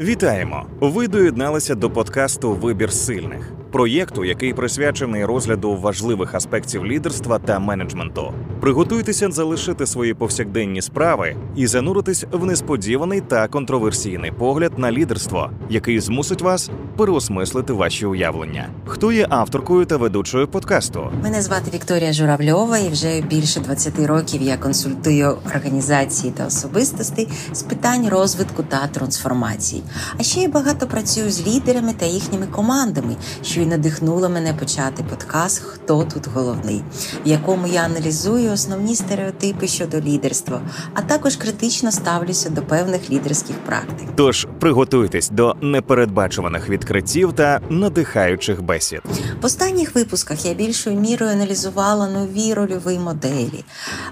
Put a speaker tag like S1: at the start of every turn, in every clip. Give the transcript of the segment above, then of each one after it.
S1: Вітаємо! Ви доєдналися до подкасту Вибір сильних проєкту, який присвячений розгляду важливих аспектів лідерства та менеджменту. Приготуйтеся залишити свої повсякденні справи і зануритись в несподіваний та контроверсійний погляд на лідерство, який змусить вас переосмислити ваші уявлення. Хто є авторкою та ведучою подкасту?
S2: Мене звати Вікторія Журавльова, і вже більше 20 років я консультую організації та особистостей з питань розвитку та трансформації. А ще я багато працюю з лідерами та їхніми командами, що й надихнуло мене почати подкаст Хто тут головний, в якому я аналізую основні стереотипи щодо лідерства, а також критично ставлюся до певних лідерських практик.
S1: Тож приготуйтесь до непередбачуваних відкриттів та надихаючих бесід.
S2: В останніх випусках я більшою мірою аналізувала нові рольові моделі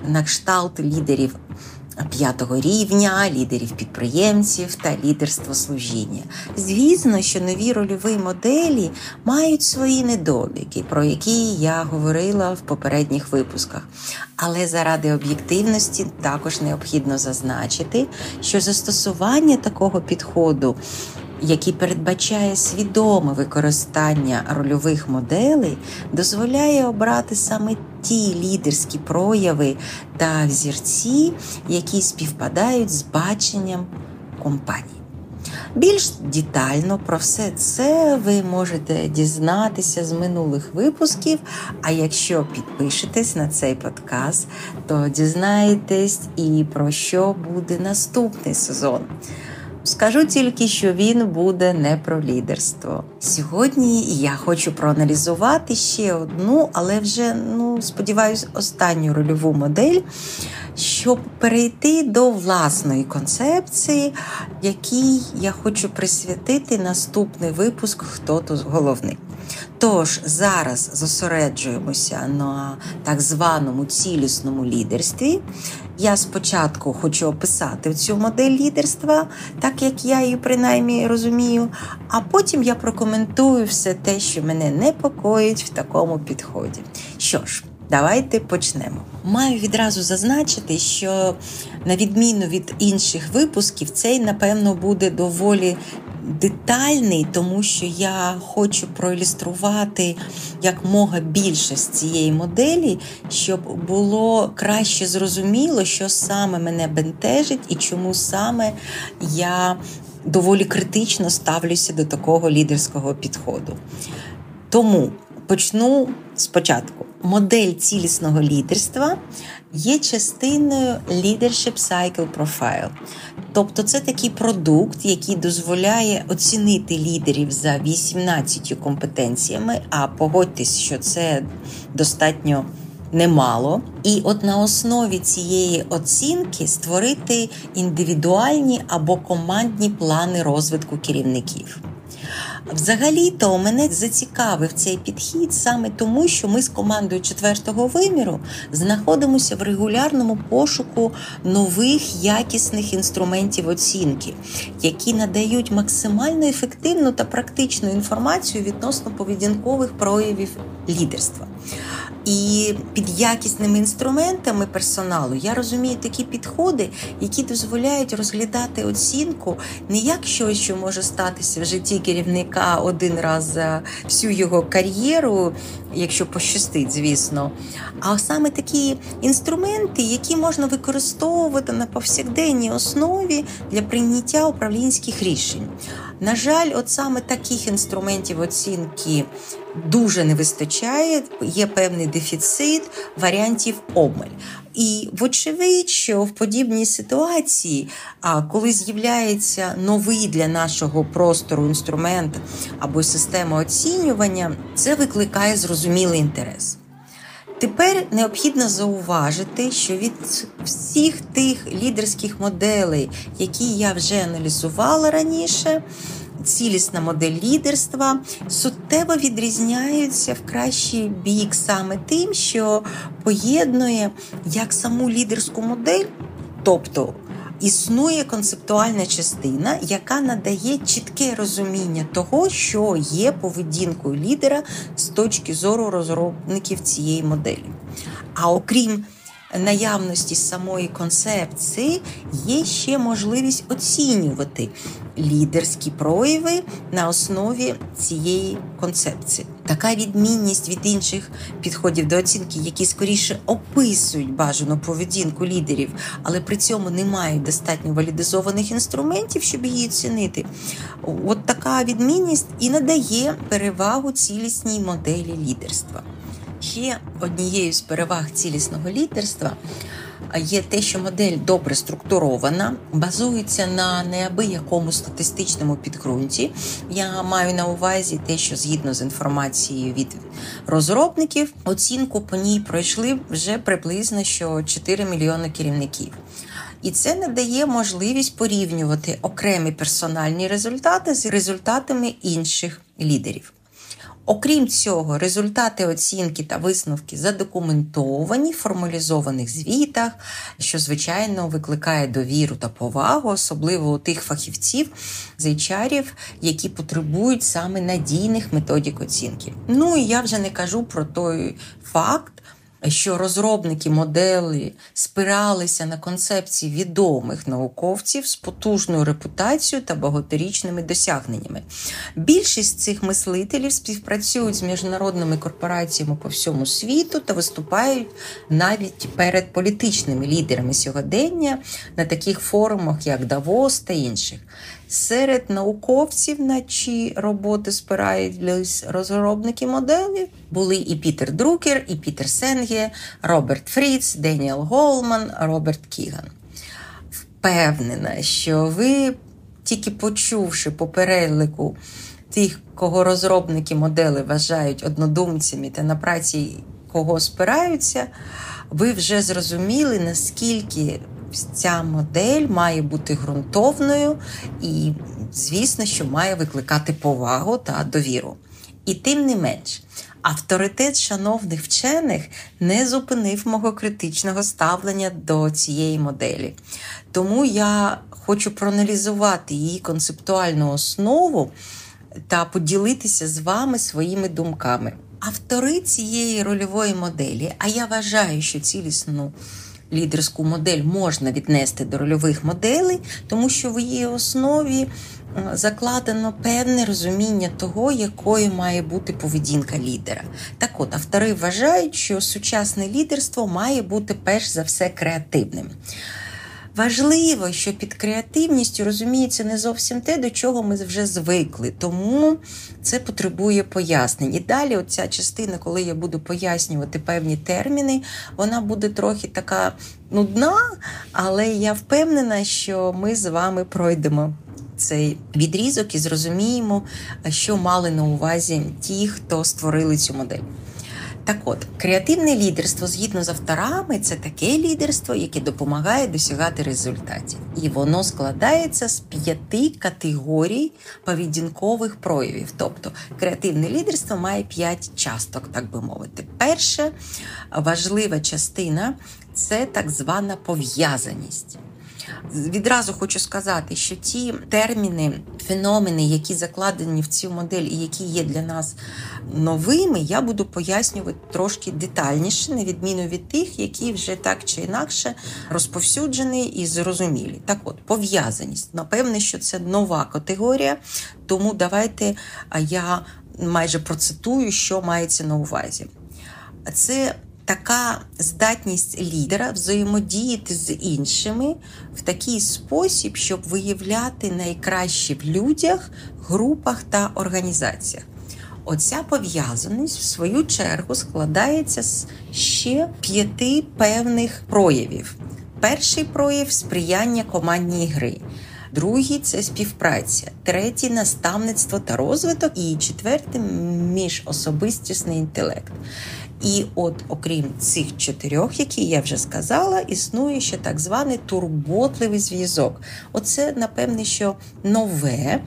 S2: на кшталт лідерів п'ятого рівня, лідерів підприємців та лідерство служіння. Звісно, що нові рольові моделі мають свої недоліки, про які я говорила в попередніх випусках. Але заради об'єктивності також необхідно зазначити, що застосування такого підходу який передбачає свідоме використання рольових моделей, дозволяє обрати саме ті лідерські прояви та взірці, які співпадають з баченням компанії. Більш детально про все це ви можете дізнатися з минулих випусків. А якщо підпишетесь на цей подкаст, то дізнаєтесь і про що буде наступний сезон. Скажу тільки, що він буде не про лідерство. Сьогодні я хочу проаналізувати ще одну, але вже ну сподіваюсь, останню рольову модель, щоб перейти до власної концепції, якій я хочу присвятити наступний випуск Хто тут головний. Тож зараз зосереджуємося на так званому цілісному лідерстві. Я спочатку хочу описати цю модель лідерства, так як я її принаймні розумію, а потім я прокоментую все те, що мене непокоїть в такому підході. Що ж, давайте почнемо. Маю відразу зазначити, що на відміну від інших випусків, цей, напевно, буде доволі детальний, тому що я хочу проілюструвати як мога більше з цієї моделі, щоб було краще зрозуміло, що саме мене бентежить і чому саме я доволі критично ставлюся до такого лідерського підходу. Тому почну спочатку. Модель цілісного лідерства є частиною Leadership Cycle Profile. Тобто це такий продукт, який дозволяє оцінити лідерів за 18 компетенціями, а погодьтесь, що це достатньо немало. І от на основі цієї оцінки створити індивідуальні або командні плани розвитку керівників. Взагалі-то мене зацікавив цей підхід саме тому, що ми з командою четвертого виміру знаходимося в регулярному пошуку нових якісних інструментів оцінки, які надають максимально ефективну та практичну інформацію відносно поведінкових проявів лідерства. І під якісними інструментами персоналу я розумію такі підходи, які дозволяють розглядати оцінку не як щось, що може статися в житті керівника один раз за всю його кар'єру, якщо пощастить, звісно. А саме такі інструменти, які можна використовувати на повсякденній основі для прийняття управлінських рішень. На жаль, от саме таких інструментів оцінки дуже не вистачає, є певний дефіцит варіантів обмаль. І вочевидь, що в подібній ситуації, коли з'являється новий для нашого простору інструмент або система оцінювання, це викликає зрозумілий інтерес. Тепер необхідно зауважити, що від всіх тих лідерських моделей, які я вже аналізувала раніше, цілісна модель лідерства суттєво відрізняються в кращий бік саме тим, що поєднує як саму лідерську модель, тобто існує концептуальна частина, яка надає чітке розуміння того, що є поведінкою лідера з точки зору розробників цієї моделі. А окрім наявності самої концепції є ще можливість оцінювати лідерські прояви на основі цієї концепції. Така відмінність від інших підходів до оцінки, які скоріше описують бажану поведінку лідерів, але при цьому не мають достатньо валідизованих інструментів, щоб її оцінити. От така відмінність і надає перевагу цілісній моделі лідерства. Ще однією з переваг цілісного лідерства є те, що модель добре структурована, базується на неабиякому статистичному підґрунті. Я маю на увазі те, що згідно з інформацією від розробників, оцінку по ній пройшли вже приблизно що 4 мільйони керівників. І це надає можливість порівнювати окремі персональні результати з результатами інших лідерів. Окрім цього, результати оцінки та висновки задокументовані в формалізованих звітах, що звичайно викликає довіру та повагу, особливо у тих фахівців з HR, які потребують саме надійних методик оцінки. Ну і я вже не кажу про той факт що розробники модели спиралися на концепції відомих науковців з потужною репутацією та багаторічними досягненнями. Більшість цих мислителів співпрацюють з міжнародними корпораціями по всьому світу та виступають навіть перед політичними лідерами сьогодення на таких форумах, як Давос та інших. Серед науковців, на чиї роботи спирають розробники моделі, були і Пітер Друкер, і Пітер Сенге, Роберт Фріц, Деніел Голман, Роберт Кіган. Впевнена, що ви, тільки почувши по перелику тих, кого розробники модели вважають однодумцями та на праці кого спираються, ви вже зрозуміли, наскільки ця модель має бути ґрунтовною і, звісно, що має викликати повагу та довіру. І тим не менш, авторитет шановних вчених не зупинив мого критичного ставлення до цієї моделі. Тому я хочу проаналізувати її концептуальну основу та поділитися з вами своїми думками. Автори цієї рольової моделі, а я вважаю, що цілісну лідерську модель можна віднести до рольових моделей, тому що в її основі е, закладено певне розуміння того, якою має бути поведінка лідера. Так от автори вважають, що сучасне лідерство має бути перш за все креативним. Важливо, що під креативністю розуміється не зовсім те, до чого ми вже звикли, тому це потребує пояснень. І далі, оця частина, коли я буду пояснювати певні терміни, вона буде трохи така нудна, але я впевнена, що ми з вами пройдемо. Цей відрізок і зрозуміємо, що мали на увазі ті, хто створили цю модель. Так от, креативне лідерство згідно з авторами, це таке лідерство, яке допомагає досягати результатів. І воно складається з п'яти категорій поведінкових проявів. Тобто креативне лідерство має п'ять часток, так би мовити. Перша важлива частина це так звана пов'язаність. Відразу хочу сказати, що ті терміни, феномени, які закладені в цю модель і які є для нас новими, я буду пояснювати трошки детальніше, на відміну від тих, які вже так чи інакше розповсюджені і зрозумілі. Так от, пов'язаність. Напевне, що це нова категорія, тому давайте я майже процитую, що мається на увазі. Це така здатність лідера взаємодіяти з іншими в такий спосіб, щоб виявляти найкраще в людях, групах та організаціях. Оця пов'язаність, в свою чергу, складається з ще п'яти певних проявів. Перший прояв сприяння командній гри. Другий це співпраця, третій наставництво та розвиток, і четвертий міжособистісний інтелект. І от, окрім цих чотирьох, які я вже сказала, існує ще так званий турботливий зв'язок. Оце, напевне, що нове.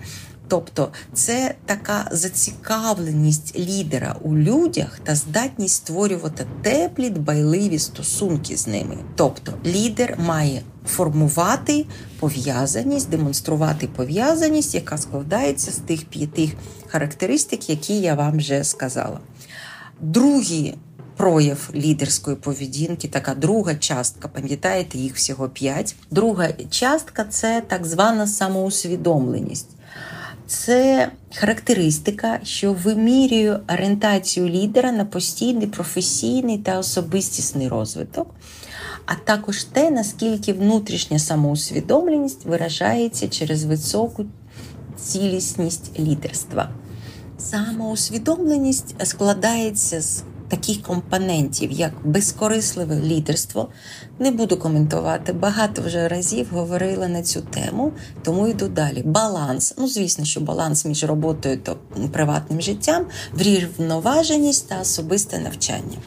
S2: Тобто це така зацікавленість лідера у людях та здатність створювати теплі, дбайливі стосунки з ними. Тобто лідер має формувати пов'язаність, демонструвати пов'язаність, яка складається з тих п'яти характеристик, які я вам вже сказала. Другий прояв лідерської поведінки, така друга частка. Пам'ятаєте, їх всього п'ять. Друга частка це так звана самоусвідомленість. Це характеристика, що вимірює орієнтацію лідера на постійний професійний та особистісний розвиток, а також те, наскільки внутрішня самоусвідомленість виражається через високу цілісність лідерства. Самоусвідомленість складається з таких компонентів, як безкорисливе лідерство. Не буду коментувати. Багато вже разів говорила на цю тему, тому йду далі. Баланс. Ну, звісно, що баланс між роботою та приватним життям, врівноваженість та особисте навчання.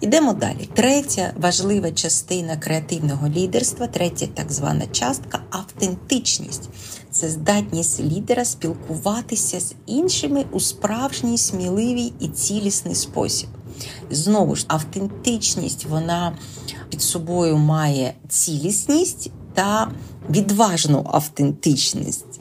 S2: Ідемо далі. Третя важлива частина креативного лідерства, третя так звана частка автентичність. Це здатність лідера спілкуватися з іншими у справжній, сміливий і цілісний спосіб. Знову ж, автентичність вона під собою має цілісність та відважну автентичність.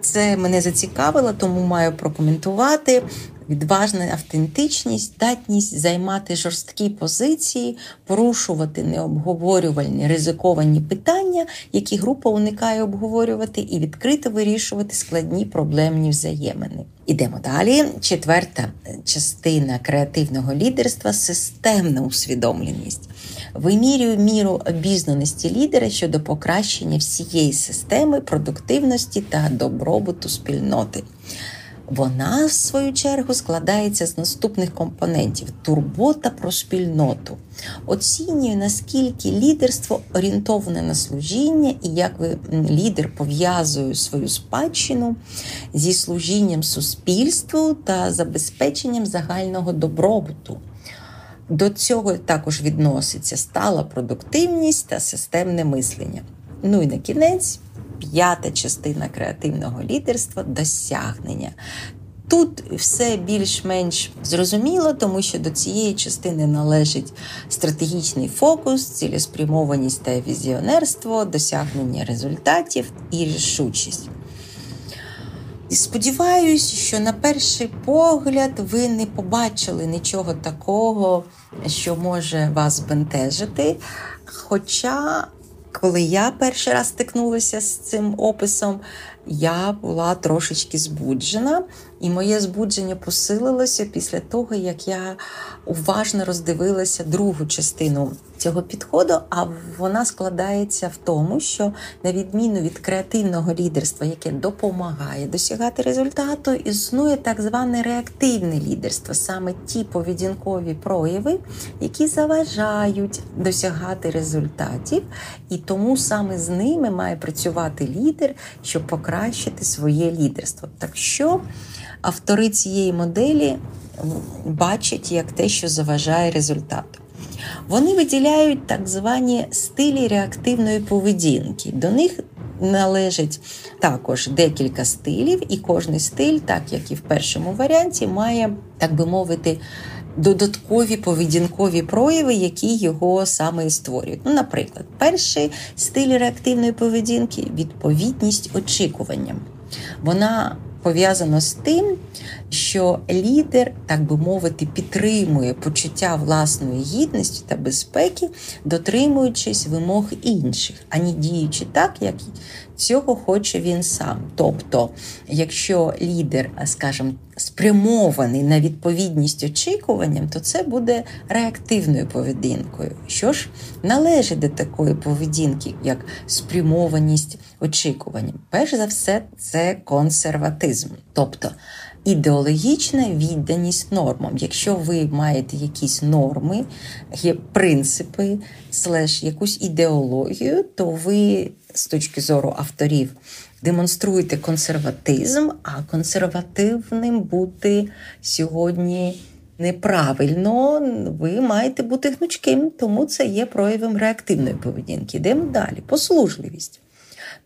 S2: Це мене зацікавило, тому маю прокоментувати. Відважна автентичність, здатність займати жорсткі позиції, порушувати необговорювальні ризиковані питання, які група уникає обговорювати, і відкрито вирішувати складні проблемні взаємини. Ідемо далі. Четверта частина креативного лідерства системна усвідомленість. Вимірює міру обізнаності лідера щодо покращення всієї системи, продуктивності та добробуту спільноти. Вона, в свою чергу, складається з наступних компонентів: турбота про спільноту, оцінює, наскільки лідерство орієнтоване на служіння і як ви лідер пов'язує свою спадщину зі служінням суспільству та забезпеченням загального добробуту. До цього також відноситься стала продуктивність та системне мислення. Ну і на кінець п'ята частина креативного лідерства досягнення. Тут все більш-менш зрозуміло, тому що до цієї частини належить стратегічний фокус, цілеспрямованість та візіонерство, досягнення результатів і рішучість. І сподіваюсь, що на перший погляд ви не побачили нічого такого, що може вас бентежити. Хоча коли я перший раз стикнулася з цим описом, я була трошечки збуджена, і моє збудження посилилося після того, як я уважно роздивилася другу частину цього підходу. А вона складається в тому, що на відміну від креативного лідерства, яке допомагає досягати результату, існує так зване реактивне лідерство, саме ті поведінкові прояви, які заважають досягати результатів, і тому саме з ними має працювати лідер, щоб покращити своє лідерство. Так що автори цієї моделі бачать як те, що заважає результату. Вони виділяють так звані стилі реактивної поведінки. До них належить також декілька стилів, і кожний стиль, так як і в першому варіанті, має, так би мовити, додаткові поведінкові прояви, які його саме і створюють. Ну, Наприклад, перший стиль реактивної поведінки відповідність очікуванням. Вона пов'язано з тим, що лідер, так би мовити, підтримує почуття власної гідності та безпеки, дотримуючись вимог інших, ані діючи так, як цього хоче він сам. Тобто, якщо лідер, скажімо, спрямований на відповідність очікуванням, то це буде реактивною поведінкою. Що ж належить до такої поведінки, як спрямованість очікуванням? Перш за все, це консерватизм. Тобто ідеологічна відданість нормам. Якщо ви маєте якісь норми, є принципи, слеш якусь ідеологію, то ви з точки зору авторів демонструєте консерватизм, а консервативним бути сьогодні. Неправильно, ви маєте бути гнучким, тому це є проявом реактивної поведінки. Йдемо далі. Послужливість.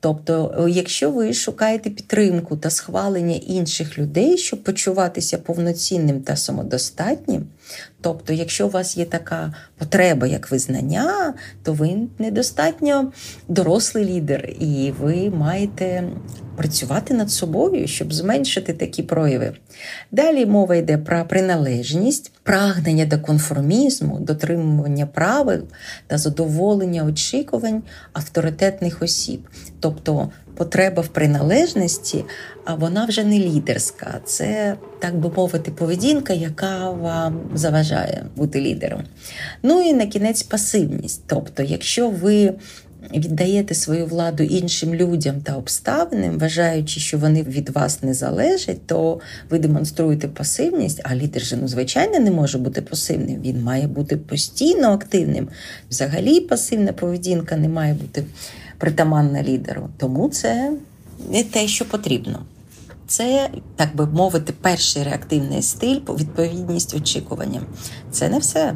S2: Тобто, якщо ви шукаєте підтримку та схвалення інших людей, щоб почуватися повноцінним та самодостатнім, тобто, якщо у вас є така потреба, як визнання, то ви недостатньо дорослий лідер, і ви маєте працювати над собою, щоб зменшити такі прояви. Далі мова йде про приналежність, прагнення до конформізму, дотримування правил та задоволення очікувань авторитетних осіб. Тобто потреба в приналежності, а вона вже не лідерська. Це, так би мовити, поведінка, яка вам заважає бути лідером. Ну і на кінець пасивність. Тобто, якщо ви віддаєте свою владу іншим людям та обставинам, вважаючи, що вони від вас не залежать, то ви демонструєте пасивність, а лідер же, ну, звичайно, не може бути пасивним. Він має бути постійно активним. Взагалі, пасивна поведінка не має бути притаманна лідеру. Тому це не те, що потрібно. Це, так би мовити, перший реактивний стиль відповідність очікуванням. Це не все.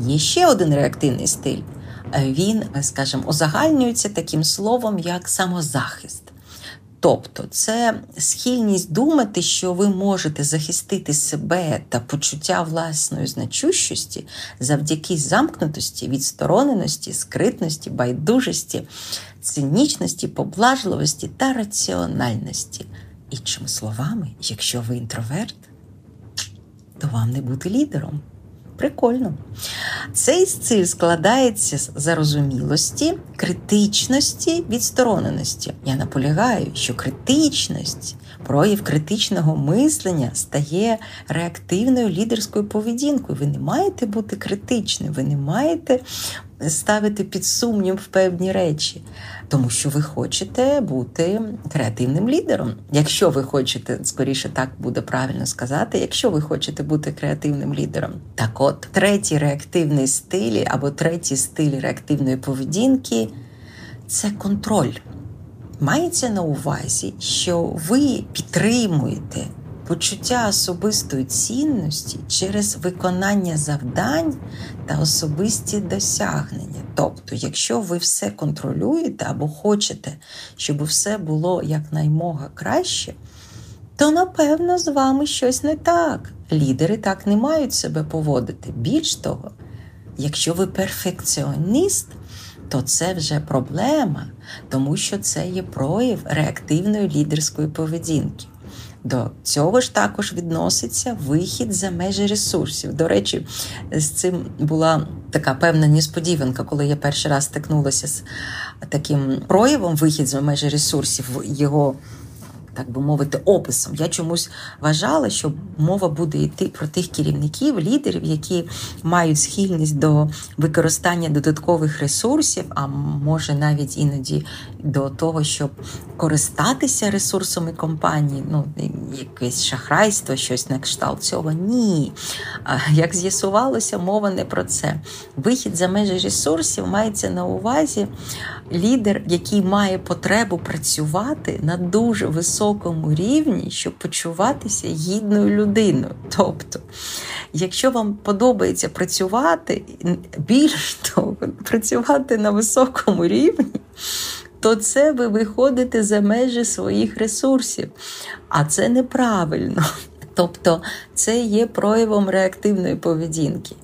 S2: Є ще один реактивний стиль він, скажімо, узагальнюється таким словом, як самозахист. Тобто це схильність думати, що ви можете захистити себе та почуття власної значущості завдяки замкнутості, відстороненості, скритності, байдужості, цинічності, поблажливості та раціональності. Іншими словами, якщо ви інтроверт, то вам не бути лідером. Прикольно. Цей стиль складається з зарозумілості, критичності, відстороненості. Я наполягаю, що критичність, прояв критичного мислення стає реактивною лідерською поведінкою. Ви не маєте бути критичним, ви не маєте ставити під сумнів певні речі, тому що ви хочете бути креативним лідером. Якщо ви хочете, скоріше так буде правильно сказати, якщо ви хочете бути креативним лідером. Так от, третій реактивний стиль або третій стиль реактивної поведінки це контроль. Мається на увазі, що ви підтримуєте почуття особистої цінності через виконання завдань та особисті досягнення. Тобто, якщо ви все контролюєте або хочете, щоб все було якнаймога краще, то напевно з вами щось не так. Лідери так не мають себе поводити. Більш того, якщо ви перфекціоніст, то це вже проблема, тому що це є прояв реактивної лідерської поведінки. До цього ж також відноситься вихід за межі ресурсів. До речі, з цим була така певна несподіванка, коли я перший раз стикнулася з таким проявом вихід за межі ресурсів. Його так би мовити, описом. Я чомусь вважала, що мова буде йти про тих керівників, лідерів, які мають схильність до використання додаткових ресурсів, а може навіть іноді до того, щоб користатися ресурсами компанії, ну якесь шахрайство, щось на кшталт цього. Ні. Як з'ясувалося, мова не про це. Вихід за межі ресурсів мається на увазі лідер, який має потребу працювати на дуже високому рівні, щоб почуватися гідною людиною. Тобто, якщо вам подобається працювати, більш того, працювати на високому рівні, то це ви виходите за межі своїх ресурсів. А це неправильно. Тобто це є проявом реактивної поведінки.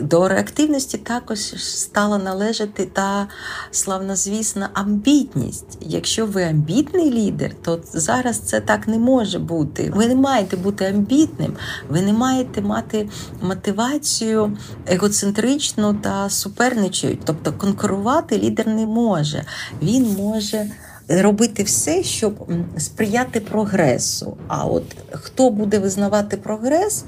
S2: До реактивності також стала належати та славнозвісна амбітність. Якщо ви амбітний лідер, то зараз це так не може бути. Ви не маєте бути амбітним, ви не маєте мати мотивацію егоцентричну та суперничу. Тобто конкурувати лідер не може. Він може. Робити все, щоб сприяти прогресу. А от хто буде визнавати прогрес?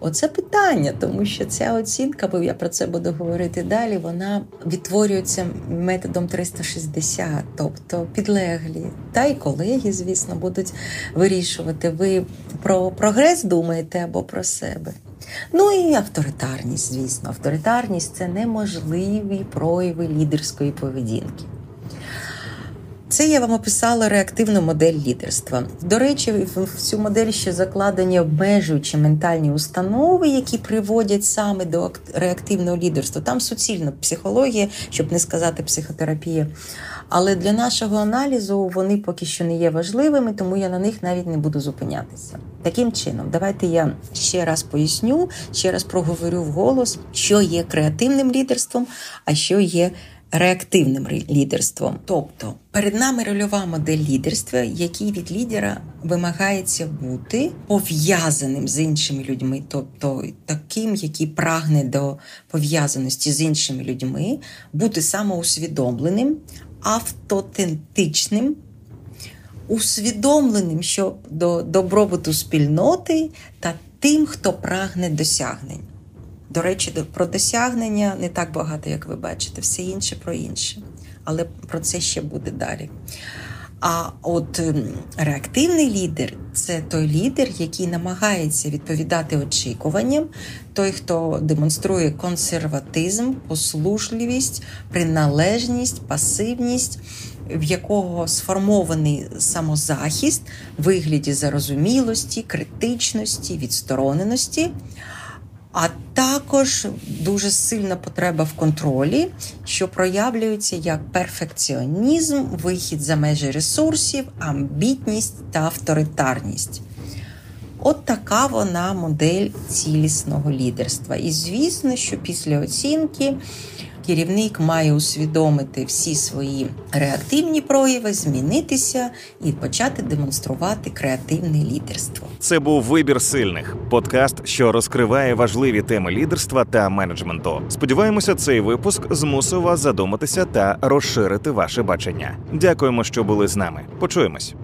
S2: Оце питання, тому що ця оцінка, бо я про це буду говорити далі, вона відтворюється методом 360, тобто підлеглі. Та й колеги, звісно, будуть вирішувати, ви про прогрес думаєте або про себе. Ну і авторитарність, звісно. Авторитарність це неможливі прояви лідерської поведінки. Це я вам описала реактивну модель лідерства. До речі, в цю модель ще закладені обмежуючі ментальні установи, які приводять саме до реактивного лідерства. Там суцільна психологія, щоб не сказати психотерапія. Але для нашого аналізу вони поки що не є важливими, тому я на них навіть не буду зупинятися. Таким чином, давайте я ще раз поясню, ще раз проговорю вголос, що є креативним лідерством, а що є реактивним лідерством. Тобто перед нами рольова модель лідерства, який від лідера вимагається бути пов'язаним з іншими людьми, тобто таким, який прагне до пов'язаності з іншими людьми, бути самоусвідомленим, автотентичним. Усвідомленим що до добробуту спільноти та тим, хто прагне досягнень. До речі, про досягнення не так багато, як ви бачите, все інше про інше. Але про це ще буде далі. А от ем, реактивний лідер це той лідер, який намагається відповідати очікуванням, той, хто демонструє консерватизм, послушливість, приналежність, пасивність, в якого сформований самозахист вигляді зарозумілості, критичності, відстороненості а також дуже сильна потреба в контролі, що проявлюється як перфекціонізм, вихід за межі ресурсів, амбітність та авторитарність. От така вона модель цілісного лідерства. І звісно, що після оцінки керівник має усвідомити всі свої реактивні прояви, змінитися і почати демонструвати креативне лідерство.
S1: Це був вибір сильних подкаст, що розкриває важливі теми лідерства та менеджменту. Сподіваємося, цей випуск змусив вас задуматися та розширити ваше бачення. Дякуємо, що були з нами. Почуємось.